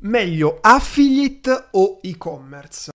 Meglio affiliate o e-commerce?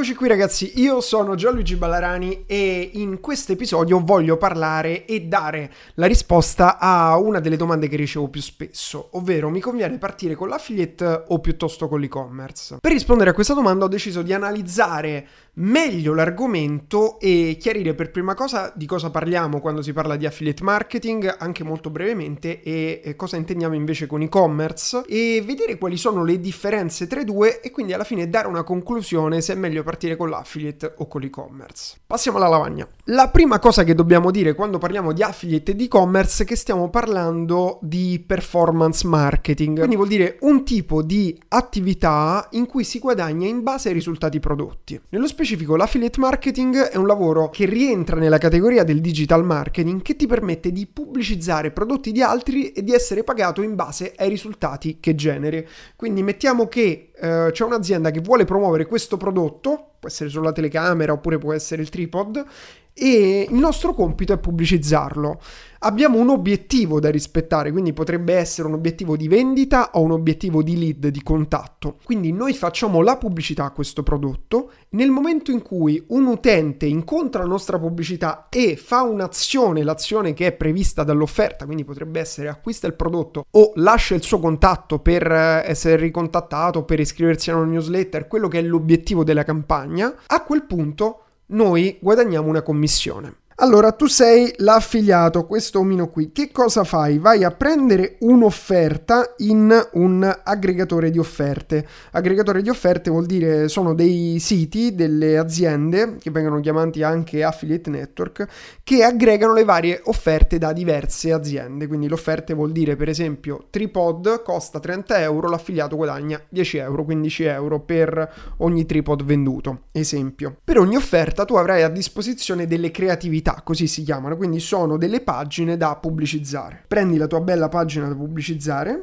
Eccoci qui ragazzi, io sono Gianluigi Ballarani e in questo episodio voglio parlare e dare la risposta a una delle domande che ricevo più spesso, ovvero mi conviene partire con l'affiliate o piuttosto con l'e-commerce? Per rispondere a questa domanda ho deciso di analizzare meglio l'argomento e chiarire per prima cosa di cosa parliamo quando si parla di affiliate marketing, anche molto brevemente, e cosa intendiamo invece con e-commerce e vedere quali sono le differenze tra i due e quindi alla fine dare una conclusione se è meglio partire con l'affiliate o con l'e-commerce. Passiamo alla lavagna. La prima cosa che dobbiamo dire quando parliamo di affiliate e di e-commerce è che stiamo parlando di performance marketing, quindi vuol dire un tipo di attività in cui si guadagna in base ai risultati prodotti. Nello specifico l'affiliate marketing è un lavoro che rientra nella categoria del digital marketing che ti permette di pubblicizzare prodotti di altri e di essere pagato in base ai risultati che generi. Quindi mettiamo che eh, c'è un'azienda che vuole promuovere questo prodotto, può essere solo la telecamera oppure può essere il tripod, e il nostro compito è pubblicizzarlo. Abbiamo un obiettivo da rispettare, quindi potrebbe essere un obiettivo di vendita o un obiettivo di lead, di contatto. Quindi noi facciamo la pubblicità a questo prodotto. Nel momento in cui un utente incontra la nostra pubblicità e fa un'azione, l'azione che è prevista dall'offerta, quindi potrebbe essere acquista il prodotto o lascia il suo contatto per eh, essere ricontattato, per iscriversi a una newsletter, quello che è l'obiettivo della campagna, a quel punto noi guadagniamo una commissione. Allora, tu sei l'affiliato, questo omino qui. Che cosa fai? Vai a prendere un'offerta in un aggregatore di offerte. Aggregatore di offerte vuol dire sono dei siti, delle aziende, che vengono chiamati anche affiliate network, che aggregano le varie offerte da diverse aziende. Quindi l'offerta vuol dire, per esempio, tripod costa 30 euro, l'affiliato guadagna 10 euro, 15 euro per ogni tripod venduto. Esempio. Per ogni offerta tu avrai a disposizione delle creatività pubblicità, così si chiamano, quindi sono delle pagine da pubblicizzare. Prendi la tua bella pagina da pubblicizzare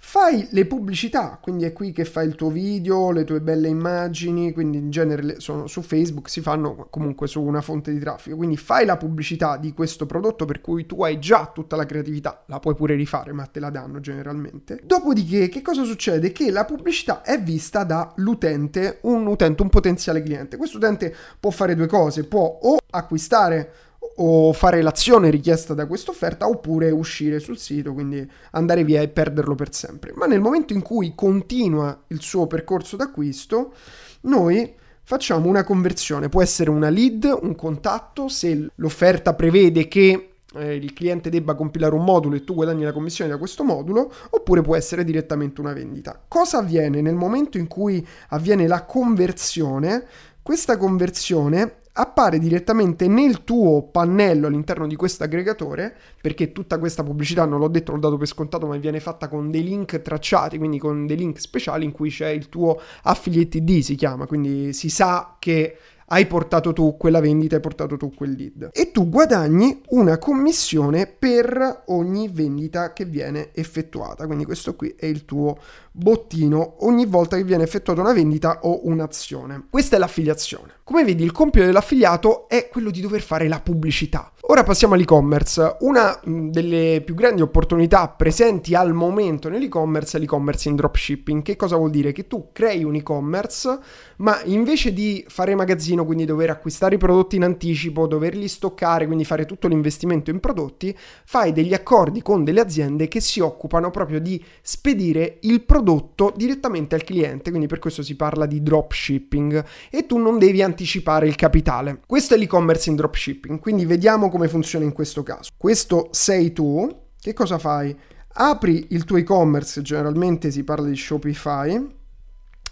Fai le pubblicità, quindi è qui che fai il tuo video, le tue belle immagini, quindi in genere sono su Facebook, si fanno comunque su una fonte di traffico, quindi fai la pubblicità di questo prodotto per cui tu hai già tutta la creatività, la puoi pure rifare, ma te la danno generalmente. Dopodiché che cosa succede? Che la pubblicità è vista dall'utente, un utente, un potenziale cliente. Questo utente può fare due cose, può o acquistare o fare l'azione richiesta da questa offerta oppure uscire sul sito, quindi andare via e perderlo per sempre. Ma nel momento in cui continua il suo percorso d'acquisto, noi facciamo una conversione, può essere una lead, un contatto, se l'offerta prevede che eh, il cliente debba compilare un modulo e tu guadagni la commissione da questo modulo, oppure può essere direttamente una vendita. Cosa avviene nel momento in cui avviene la conversione? Questa conversione appare direttamente nel tuo pannello all'interno di questo aggregatore, perché tutta questa pubblicità, non l'ho detto, l'ho dato per scontato, ma viene fatta con dei link tracciati, quindi con dei link speciali in cui c'è il tuo affiliate ID, si chiama, quindi si sa che hai portato tu quella vendita, hai portato tu quel lead. E tu guadagni una commissione per ogni vendita che viene effettuata. Quindi questo qui è il tuo bottino ogni volta che viene effettuata una vendita o un'azione. Questa è l'affiliazione. Come vedi, il compito dell'affiliato è quello di dover fare la pubblicità. Ora passiamo all'e-commerce. Una delle più grandi opportunità presenti al momento nell'e-commerce è l'e-commerce in dropshipping. Che cosa vuol dire? Che tu crei un e-commerce, ma invece di fare magazzino, quindi dover acquistare i prodotti in anticipo, doverli stoccare, quindi fare tutto l'investimento in prodotti, fai degli accordi con delle aziende che si occupano proprio di spedire il prodotto direttamente al cliente. Quindi per questo si parla di dropshipping e tu non devi anticipare il capitale. Questo è l'e-commerce in dropshipping. Quindi vediamo come funziona in questo caso. Questo sei tu, che cosa fai? Apri il tuo e-commerce, generalmente si parla di Shopify,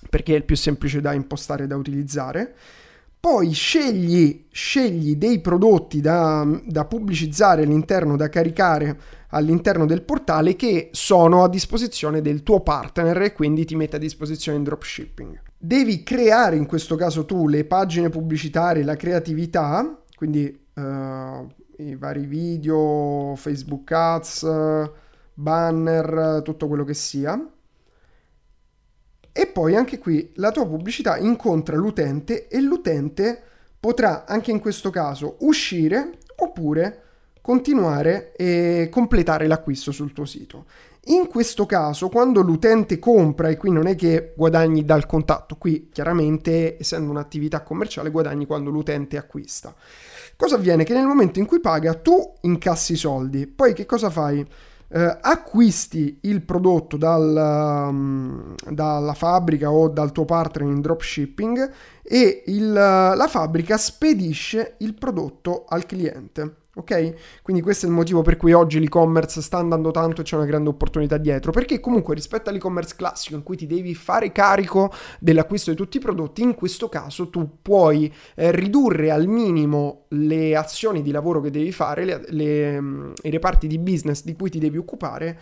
perché è il più semplice da impostare e da utilizzare. Poi scegli, scegli dei prodotti da, da pubblicizzare all'interno, da caricare all'interno del portale che sono a disposizione del tuo partner e quindi ti mette a disposizione in dropshipping. Devi creare in questo caso tu le pagine pubblicitarie, la creatività, quindi uh, i vari video, Facebook Ads, banner, tutto quello che sia. E poi anche qui la tua pubblicità incontra l'utente e l'utente potrà anche in questo caso uscire oppure continuare e completare l'acquisto sul tuo sito. In questo caso, quando l'utente compra, e qui non è che guadagni dal contatto, qui chiaramente, essendo un'attività commerciale, guadagni quando l'utente acquista. Cosa avviene? Che nel momento in cui paga, tu incassi i soldi, poi che cosa fai? Uh, acquisti il prodotto dal, um, dalla fabbrica o dal tuo partner in dropshipping e il, la fabbrica spedisce il prodotto al cliente. Ok? Quindi questo è il motivo per cui oggi l'e-commerce sta andando tanto e c'è una grande opportunità dietro, perché comunque rispetto all'e-commerce classico in cui ti devi fare carico dell'acquisto di tutti i prodotti, in questo caso tu puoi eh, ridurre al minimo le azioni di lavoro che devi fare, le, le, mm, i reparti di business di cui ti devi occupare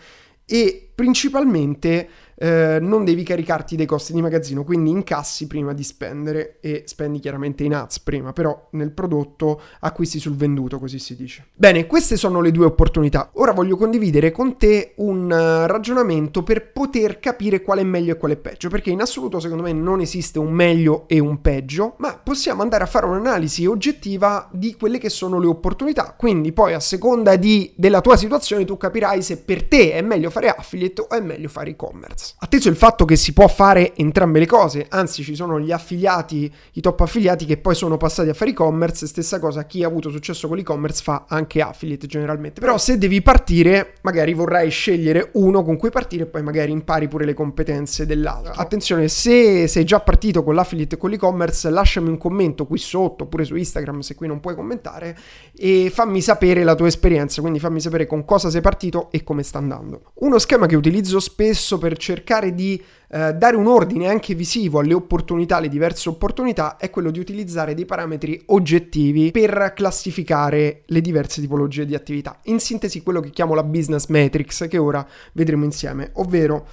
e principalmente eh, non devi caricarti dei costi di magazzino, quindi incassi prima di spendere e spendi chiaramente in ads prima, però nel prodotto acquisti sul venduto, così si dice. Bene, queste sono le due opportunità. Ora voglio condividere con te un uh, ragionamento per poter capire qual è meglio e qual è peggio, perché in assoluto secondo me non esiste un meglio e un peggio, ma possiamo andare a fare un'analisi oggettiva di quelle che sono le opportunità. Quindi poi a seconda di, della tua situazione tu capirai se per te è meglio fare affiliate o è meglio fare e-commerce e-commerce. Atteso il fatto che si può fare entrambe le cose, anzi ci sono gli affiliati, i top affiliati che poi sono passati a fare e-commerce, stessa cosa chi ha avuto successo con l'e-commerce fa anche affiliate generalmente. Però se devi partire, magari vorrai scegliere uno con cui partire e poi magari impari pure le competenze dell'altro. Attenzione, se sei già partito con l'affiliate e con l'e-commerce, lasciami un commento qui sotto, oppure su Instagram se qui non puoi commentare e fammi sapere la tua esperienza, quindi fammi sapere con cosa sei partito e come sta andando. Uno schema che utilizzo spesso per cercare di eh, dare un ordine anche visivo alle opportunità, alle diverse opportunità, è quello di utilizzare dei parametri oggettivi per classificare le diverse tipologie di attività. In sintesi quello che chiamo la business matrix, che ora vedremo insieme, ovvero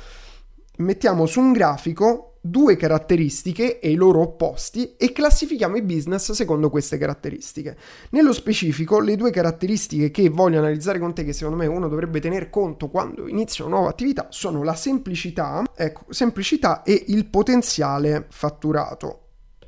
mettiamo su un grafico due caratteristiche e i loro opposti e classifichiamo i business secondo queste caratteristiche. Nello specifico, le due caratteristiche che voglio analizzare con te, che secondo me uno dovrebbe tener conto quando inizia una nuova attività, sono la semplicità, ecco, semplicità e il potenziale fatturato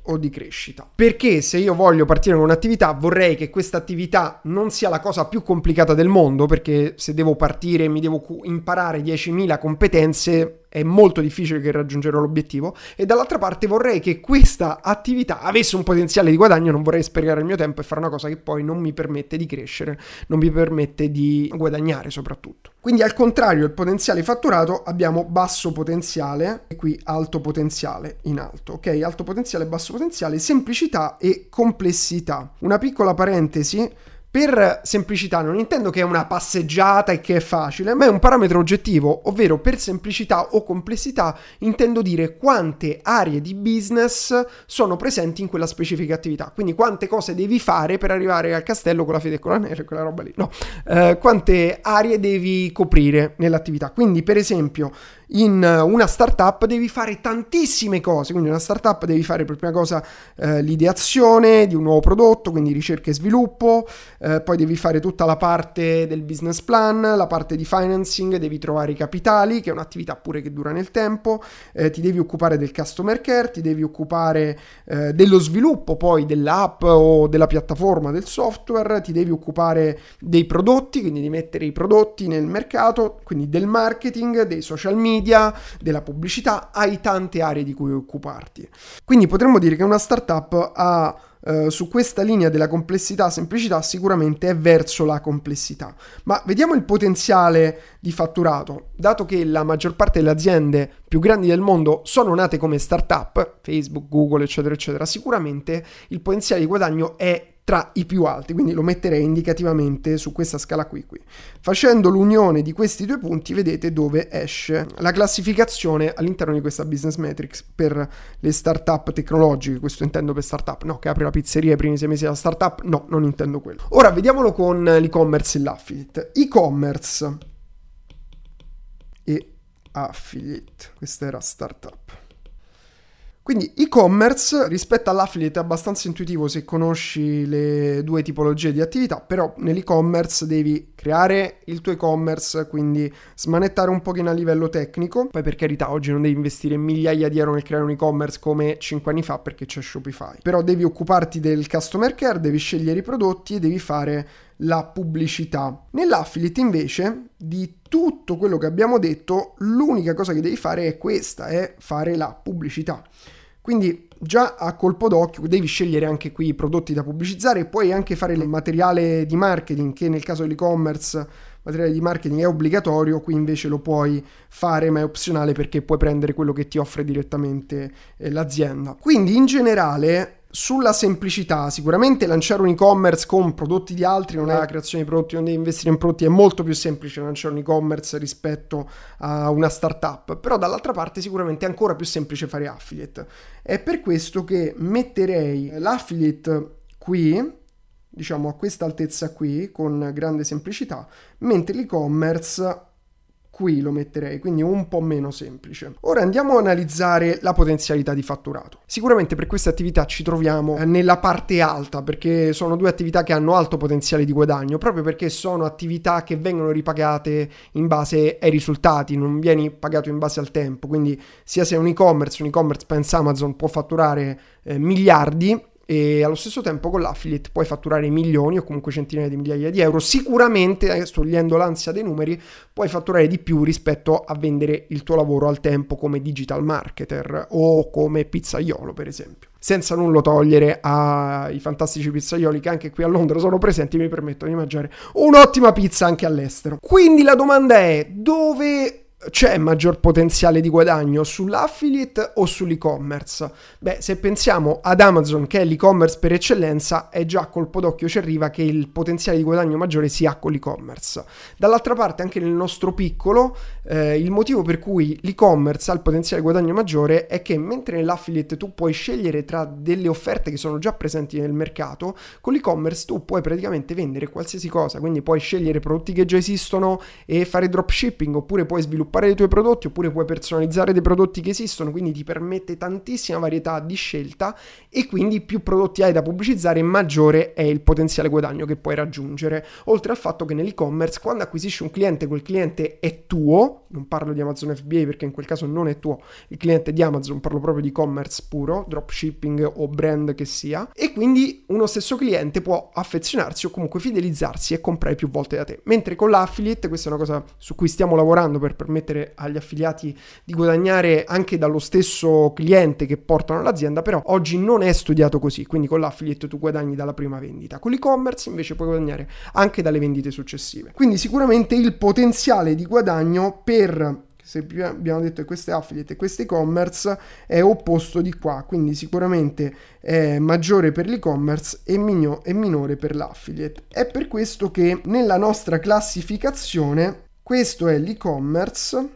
o di crescita. Perché se io voglio partire con un'attività vorrei che questa attività non sia la cosa più complicata del mondo, perché se devo partire mi devo imparare 10.000 competenze è molto difficile che raggiungerò l'obiettivo e dall'altra parte vorrei che questa attività avesse un potenziale di guadagno, non vorrei sprecare il mio tempo e fare una cosa che poi non mi permette di crescere, non mi permette di guadagnare soprattutto. Quindi al contrario il potenziale fatturato abbiamo basso potenziale e qui alto potenziale in alto, ok? Alto potenziale, basso potenziale, semplicità e complessità. Una piccola parentesi per semplicità non intendo che è una passeggiata e che è facile, ma è un parametro oggettivo, ovvero per semplicità o complessità intendo dire quante aree di business sono presenti in quella specifica attività. Quindi quante cose devi fare per arrivare al castello con la fede e con la neve, quella roba lì. No, eh, quante aree devi coprire nell'attività. Quindi per esempio in una startup devi fare tantissime cose, quindi una startup devi fare per prima cosa eh, l'ideazione di un nuovo prodotto, quindi ricerca e sviluppo, eh, poi devi fare tutta la parte del business plan, la parte di financing, devi trovare i capitali, che è un'attività pure che dura nel tempo, eh, ti devi occupare del customer care, ti devi occupare eh, dello sviluppo poi dell'app o della piattaforma del software, ti devi occupare dei prodotti, quindi di mettere i prodotti nel mercato, quindi del marketing, dei social media, media, della pubblicità, hai tante aree di cui occuparti. Quindi potremmo dire che una startup ha Uh, su questa linea della complessità semplicità sicuramente è verso la complessità. Ma vediamo il potenziale di fatturato. Dato che la maggior parte delle aziende più grandi del mondo sono nate come startup, Facebook, Google, eccetera, eccetera, sicuramente il potenziale di guadagno è tra i più alti, quindi lo metterei indicativamente su questa scala qui, qui. Facendo l'unione di questi due punti vedete dove esce la classificazione all'interno di questa business matrix per le startup tecnologiche, questo intendo per startup, no, che apre la pizzeria i primi sei mesi della startup, no, non intendo quello. Ora vediamolo con l'e-commerce e l'affiliate. E-commerce e affiliate, questa era startup. Quindi e-commerce rispetto all'affiliate è abbastanza intuitivo se conosci le due tipologie di attività, però nell'e-commerce devi creare il tuo e-commerce, quindi smanettare un pochino a livello tecnico. Poi per carità oggi non devi investire migliaia di euro nel creare un e-commerce come 5 anni fa perché c'è Shopify. Però devi occuparti del customer care, devi scegliere i prodotti e devi fare la pubblicità. Nell'affiliate invece di tutto quello che abbiamo detto, l'unica cosa che devi fare è questa, è fare la pubblicità. Quindi già a colpo d'occhio devi scegliere anche qui i prodotti da pubblicizzare, puoi anche fare il materiale di marketing che nel caso dell'e-commerce materiale di marketing è obbligatorio, qui invece lo puoi fare ma è opzionale perché puoi prendere quello che ti offre direttamente eh, l'azienda. Quindi in generale sulla semplicità, sicuramente lanciare un e-commerce con prodotti di altri non è la creazione di prodotti, non devi investire in prodotti, è molto più semplice lanciare un e-commerce rispetto a una startup, però dall'altra parte sicuramente è ancora più semplice fare affiliate. È per questo che metterei l'affiliate qui, diciamo a questa altezza qui, con grande semplicità, mentre l'e-commerce qui lo metterei, quindi un po' meno semplice. Ora andiamo a analizzare la potenzialità di fatturato. Sicuramente per queste attività ci troviamo eh, nella parte alta perché sono due attività che hanno alto potenziale di guadagno, proprio perché sono attività che vengono ripagate in base ai risultati, non vieni pagato in base al tempo, quindi sia se è un e-commerce, un e-commerce pensa Amazon può fatturare eh, miliardi e allo stesso tempo con l'affiliate puoi fatturare milioni o comunque centinaia di migliaia di euro. Sicuramente, eh, togliendo l'ansia dei numeri, puoi fatturare di più rispetto a vendere il tuo lavoro al tempo come digital marketer o come pizzaiolo, per esempio. Senza nulla togliere ai fantastici pizzaioli che anche qui a Londra sono presenti, mi permettono di mangiare un'ottima pizza anche all'estero. Quindi la domanda è dove c'è maggior potenziale di guadagno sull'affiliate o sull'e-commerce? Beh, se pensiamo ad Amazon che è l'e-commerce per eccellenza, è già a colpo d'occhio ci arriva che il potenziale di guadagno maggiore si ha con l'e-commerce. Dall'altra parte, anche nel nostro piccolo, eh, il motivo per cui l'e-commerce ha il potenziale di guadagno maggiore è che mentre nell'affiliate tu puoi scegliere tra delle offerte che sono già presenti nel mercato, con l'e-commerce tu puoi praticamente vendere qualsiasi cosa, quindi puoi scegliere prodotti che già esistono e fare dropshipping oppure puoi sviluppare sviluppare dei tuoi prodotti oppure puoi personalizzare dei prodotti che esistono, quindi ti permette tantissima varietà di scelta e quindi più prodotti hai da pubblicizzare maggiore è il potenziale guadagno che puoi raggiungere. Oltre al fatto che nell'e-commerce quando acquisisci un cliente, quel cliente è tuo, non parlo di Amazon FBA perché in quel caso non è tuo, il cliente di Amazon, parlo proprio di e-commerce puro, dropshipping o brand che sia, e quindi uno stesso cliente può affezionarsi o comunque fidelizzarsi e comprare più volte da te. Mentre con l'affiliate, questa è una cosa su cui stiamo lavorando per permettere permettere agli affiliati di guadagnare anche dallo stesso cliente che portano l'azienda, però oggi non è studiato così, quindi con l'affiliate tu guadagni dalla prima vendita, con l'e-commerce invece puoi guadagnare anche dalle vendite successive. Quindi sicuramente il potenziale di guadagno per se abbiamo detto che queste affiliate e questo e-commerce è opposto di qua, quindi sicuramente è maggiore per l'e-commerce e minore per l'affiliate. È per questo che nella nostra classificazione questo è l'e-commerce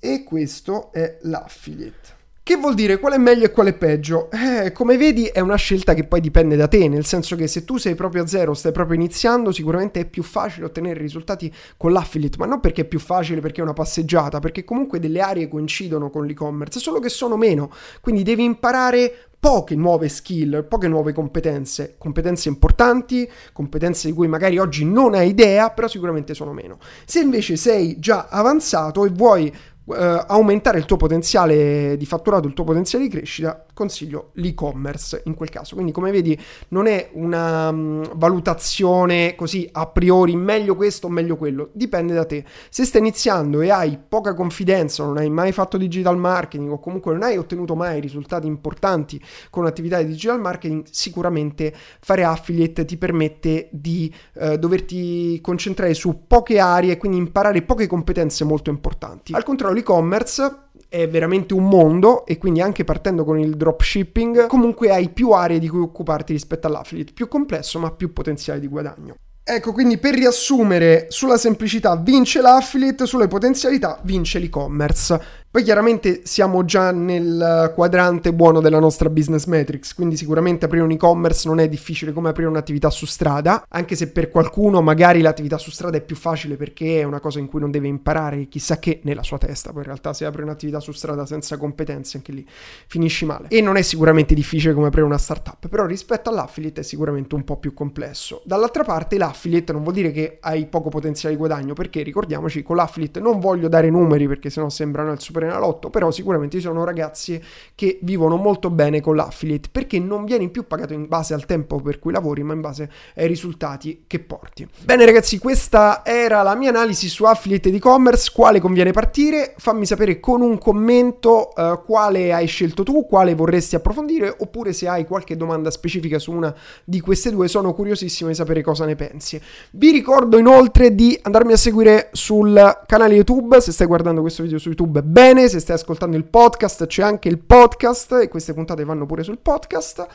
e questo è l'affiliate. Che vuol dire qual è meglio e qual è peggio? Eh, come vedi è una scelta che poi dipende da te, nel senso che se tu sei proprio a zero, stai proprio iniziando, sicuramente è più facile ottenere risultati con l'affiliate, ma non perché è più facile perché è una passeggiata, perché comunque delle aree coincidono con l'e-commerce, solo che sono meno, quindi devi imparare poche nuove skill, poche nuove competenze, competenze importanti, competenze di cui magari oggi non hai idea, però sicuramente sono meno. Se invece sei già avanzato e vuoi uh, aumentare il tuo potenziale di fatturato, il tuo potenziale di crescita, consiglio l'e-commerce in quel caso. Quindi come vedi non è una um, valutazione così a priori meglio questo o meglio quello, dipende da te. Se stai iniziando e hai poca confidenza, non hai mai fatto digital marketing o comunque non hai ottenuto mai risultati importanti con attività di digital marketing, sicuramente fare affiliate ti permette di uh, doverti concentrare su poche aree e quindi imparare poche competenze molto importanti. Al contrario l'e-commerce è veramente un mondo e quindi anche partendo con il dropshipping comunque hai più aree di cui occuparti rispetto all'affiliate, più complesso ma più potenziale di guadagno. Ecco, quindi per riassumere, sulla semplicità vince l'affiliate, sulle potenzialità vince l'e-commerce. Poi chiaramente siamo già nel quadrante buono della nostra business metrics, quindi sicuramente aprire un e-commerce non è difficile come aprire un'attività su strada, anche se per qualcuno magari l'attività su strada è più facile perché è una cosa in cui non deve imparare chissà che nella sua testa, poi in realtà se apri un'attività su strada senza competenze anche lì finisci male. E non è sicuramente difficile come aprire una startup, però rispetto all'affiliate è sicuramente un po' più complesso. Dall'altra parte l'affiliate non vuol dire che hai poco potenziale di guadagno, perché ricordiamoci con l'affiliate non voglio dare numeri perché sennò sembrano il super Lotto, però sicuramente ci sono ragazzi che vivono molto bene con l'affiliate perché non vieni più pagato in base al tempo per cui lavori, ma in base ai risultati che porti. Bene ragazzi, questa era la mia analisi su affiliate ed e-commerce, quale conviene partire? Fammi sapere con un commento uh, quale hai scelto tu, quale vorresti approfondire oppure se hai qualche domanda specifica su una di queste due, sono curiosissimo di sapere cosa ne pensi. Vi ricordo inoltre di andarmi a seguire sul canale YouTube, se stai guardando questo video su YouTube bene, se stai ascoltando il podcast c'è anche il podcast e queste puntate vanno pure sul podcast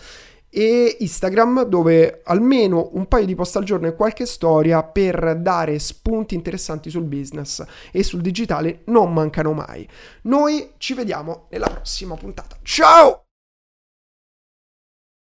e Instagram dove almeno un paio di post al giorno e qualche storia per dare spunti interessanti sul business e sul digitale non mancano mai. Noi ci vediamo nella prossima puntata. Ciao!